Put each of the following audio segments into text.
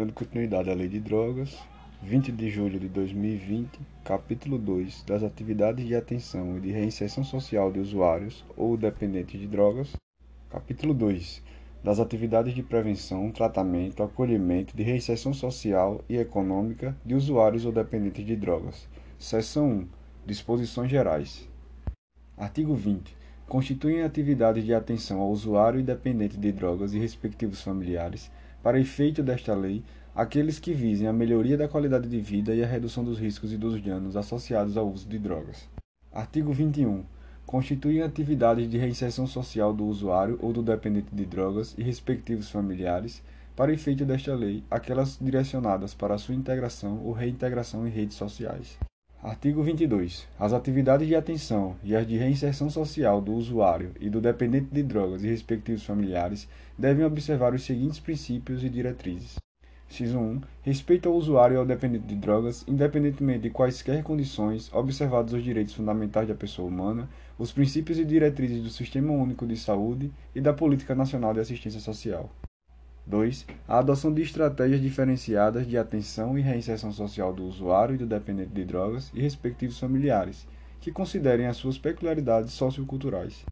Dando continuidade à Lei de Drogas, 20 de julho de 2020, capítulo 2 das atividades de atenção e de reinserção social de usuários ou dependentes de drogas. Capítulo 2 das atividades de prevenção, tratamento, acolhimento, de reinserção social e econômica de usuários ou dependentes de drogas. Seção 1. Disposições gerais. Artigo 20 constituem atividades de atenção ao usuário e dependente de drogas e respectivos familiares para efeito desta lei, aqueles que visem a melhoria da qualidade de vida e a redução dos riscos e dos danos associados ao uso de drogas. Artigo 21. Constituem atividades de reinserção social do usuário ou do dependente de drogas e respectivos familiares, para efeito desta lei, aquelas direcionadas para sua integração ou reintegração em redes sociais. Artigo 22. As atividades de atenção e as de reinserção social do usuário e do dependente de drogas e respectivos familiares devem observar os seguintes princípios e diretrizes. Inciso 1. Respeito ao usuário e ao dependente de drogas, independentemente de quaisquer condições, observados os direitos fundamentais da pessoa humana, os princípios e diretrizes do Sistema Único de Saúde e da Política Nacional de Assistência Social. 2. A adoção de estratégias diferenciadas de atenção e reinserção social do usuário e do dependente de drogas e respectivos familiares, que considerem as suas peculiaridades socioculturais.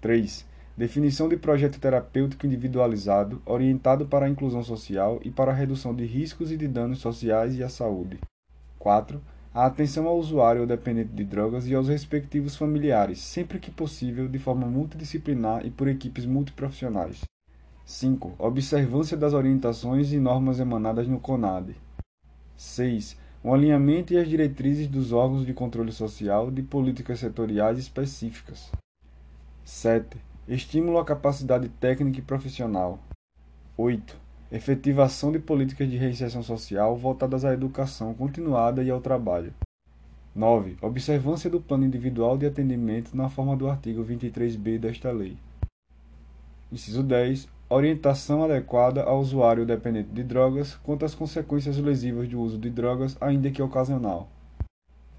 3. Definição de projeto terapêutico individualizado, orientado para a inclusão social e para a redução de riscos e de danos sociais e à saúde. 4. A atenção ao usuário ou dependente de drogas e aos respectivos familiares, sempre que possível, de forma multidisciplinar e por equipes multiprofissionais. 5. Observância das orientações e normas emanadas no CONAD. 6. O alinhamento e as diretrizes dos órgãos de controle social de políticas setoriais específicas. 7. Estímulo à capacidade técnica e profissional. 8. Efetivação de políticas de reinserção social voltadas à educação continuada e ao trabalho. 9. Observância do plano individual de atendimento na forma do artigo 23b desta lei. Inciso 10 orientação adequada ao usuário dependente de drogas quanto às consequências lesivas do uso de drogas, ainda que ocasional.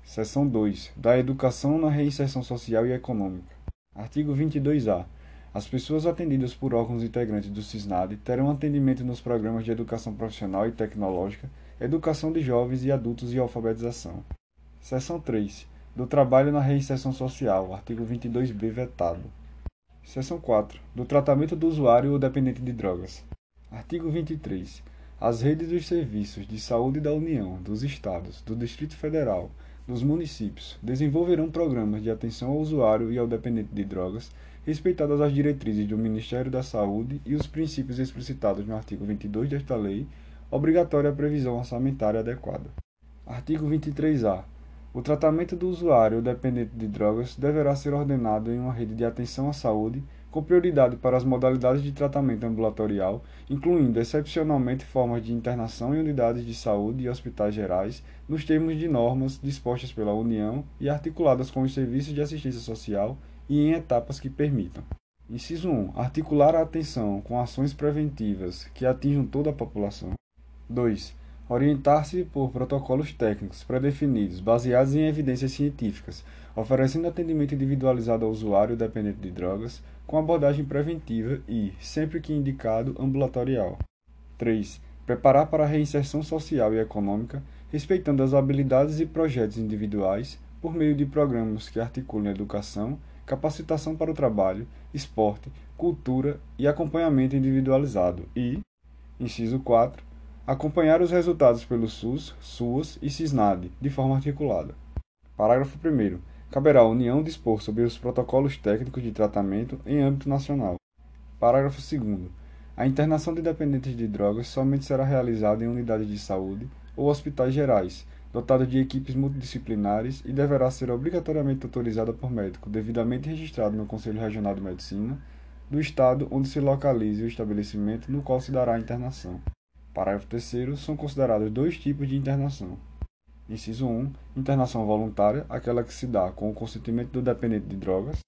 Seção 2. Da educação na reinserção social e econômica. Artigo 22-A. As pessoas atendidas por órgãos integrantes do CISNAD terão atendimento nos programas de educação profissional e tecnológica, educação de jovens e adultos e alfabetização. Seção 3. Do trabalho na reinserção social. Artigo 22-B vetado. Seção 4. Do tratamento do usuário ou dependente de drogas. Artigo 23. As redes dos serviços de saúde da União, dos Estados, do Distrito Federal, dos municípios desenvolverão programas de atenção ao usuário e ao dependente de drogas, respeitadas as diretrizes do Ministério da Saúde e os princípios explicitados no artigo 22 desta lei, obrigatória a previsão orçamentária adequada. Artigo 23-A. O tratamento do usuário dependente de drogas deverá ser ordenado em uma rede de atenção à saúde, com prioridade para as modalidades de tratamento ambulatorial, incluindo excepcionalmente formas de internação em unidades de saúde e hospitais gerais, nos termos de normas dispostas pela União e articuladas com os serviços de assistência social e em etapas que permitam. Inciso 1. Articular a atenção com ações preventivas que atinjam toda a população. 2 orientar-se por protocolos técnicos pré-definidos, baseados em evidências científicas, oferecendo atendimento individualizado ao usuário dependente de drogas, com abordagem preventiva e, sempre que indicado, ambulatorial. 3. Preparar para a reinserção social e econômica, respeitando as habilidades e projetos individuais, por meio de programas que articulem educação, capacitação para o trabalho, esporte, cultura e acompanhamento individualizado. E, inciso 4, acompanhar os resultados pelo SUS, SUAS e CISNAD, de forma articulada. Parágrafo 1. Caberá à União dispor sobre os protocolos técnicos de tratamento em âmbito nacional. Parágrafo 2. A internação de dependentes de drogas somente será realizada em unidades de saúde ou hospitais gerais, dotados de equipes multidisciplinares e deverá ser obrigatoriamente autorizada por médico devidamente registrado no Conselho Regional de Medicina do estado onde se localize o estabelecimento no qual se dará a internação. Parágrafo 3 são considerados dois tipos de internação. Inciso 1. Internação voluntária, aquela que se dá com o consentimento do dependente de drogas.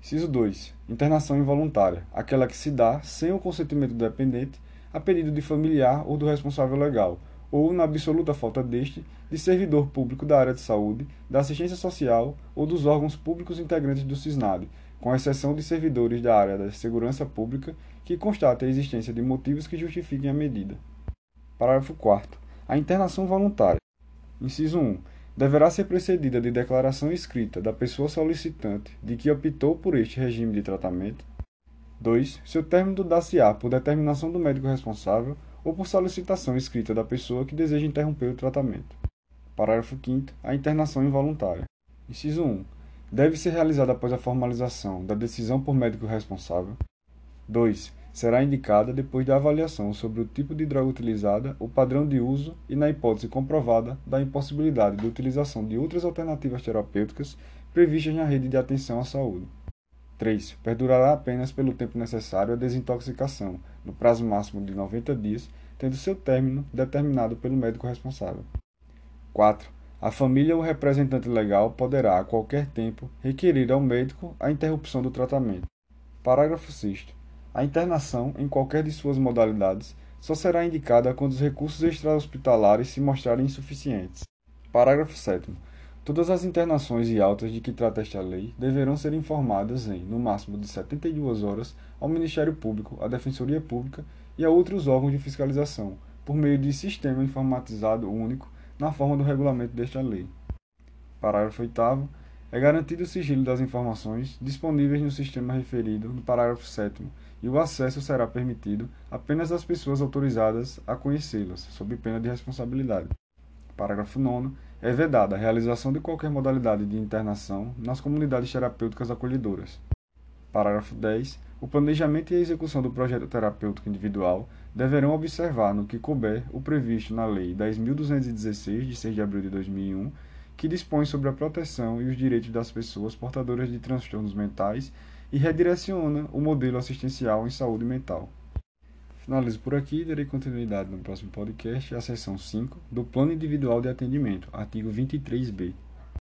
Inciso 2. Internação involuntária, aquela que se dá sem o consentimento do dependente, a pedido de familiar ou do responsável legal, ou, na absoluta falta deste, de servidor público da área de saúde, da assistência social ou dos órgãos públicos integrantes do CISNAD, com exceção de servidores da área da segurança pública que constatem a existência de motivos que justifiquem a medida. Parágrafo 4 A internação voluntária. Inciso 1. Deverá ser precedida de declaração escrita da pessoa solicitante de que optou por este regime de tratamento. 2. Seu término dar-se-á por determinação do médico responsável ou por solicitação escrita da pessoa que deseja interromper o tratamento. Parágrafo 5 A internação involuntária. Inciso 1. Deve ser realizada após a formalização da decisão por médico responsável. 2. Será indicada depois da avaliação sobre o tipo de droga utilizada, o padrão de uso e, na hipótese comprovada, da impossibilidade de utilização de outras alternativas terapêuticas previstas na rede de atenção à saúde. 3. Perdurará apenas pelo tempo necessário a desintoxicação, no prazo máximo de 90 dias, tendo seu término determinado pelo médico responsável. 4. A família ou representante legal poderá, a qualquer tempo, requerir ao médico a interrupção do tratamento. Parágrafo 6. A internação, em qualquer de suas modalidades, só será indicada quando os recursos extra-hospitalares se mostrarem insuficientes. Parágrafo 7. Todas as internações e altas de que trata esta lei deverão ser informadas em, no máximo de 72 horas, ao Ministério Público, à Defensoria Pública e a outros órgãos de fiscalização, por meio de sistema informatizado único, na forma do regulamento desta lei. Parágrafo 8. É garantido o sigilo das informações disponíveis no sistema referido no parágrafo 7 e o acesso será permitido apenas às pessoas autorizadas a conhecê-las, sob pena de responsabilidade. Parágrafo 9 é vedada a realização de qualquer modalidade de internação nas comunidades terapêuticas acolhedoras. Parágrafo 10. O planejamento e a execução do projeto terapêutico individual deverão observar, no que couber, o previsto na Lei 10.216, de 6 de abril de 2001, que dispõe sobre a proteção e os direitos das pessoas portadoras de transtornos mentais e redireciona o modelo assistencial em saúde mental. Finalizo por aqui e darei continuidade no próximo podcast, a seção 5 do Plano Individual de Atendimento, artigo 23b.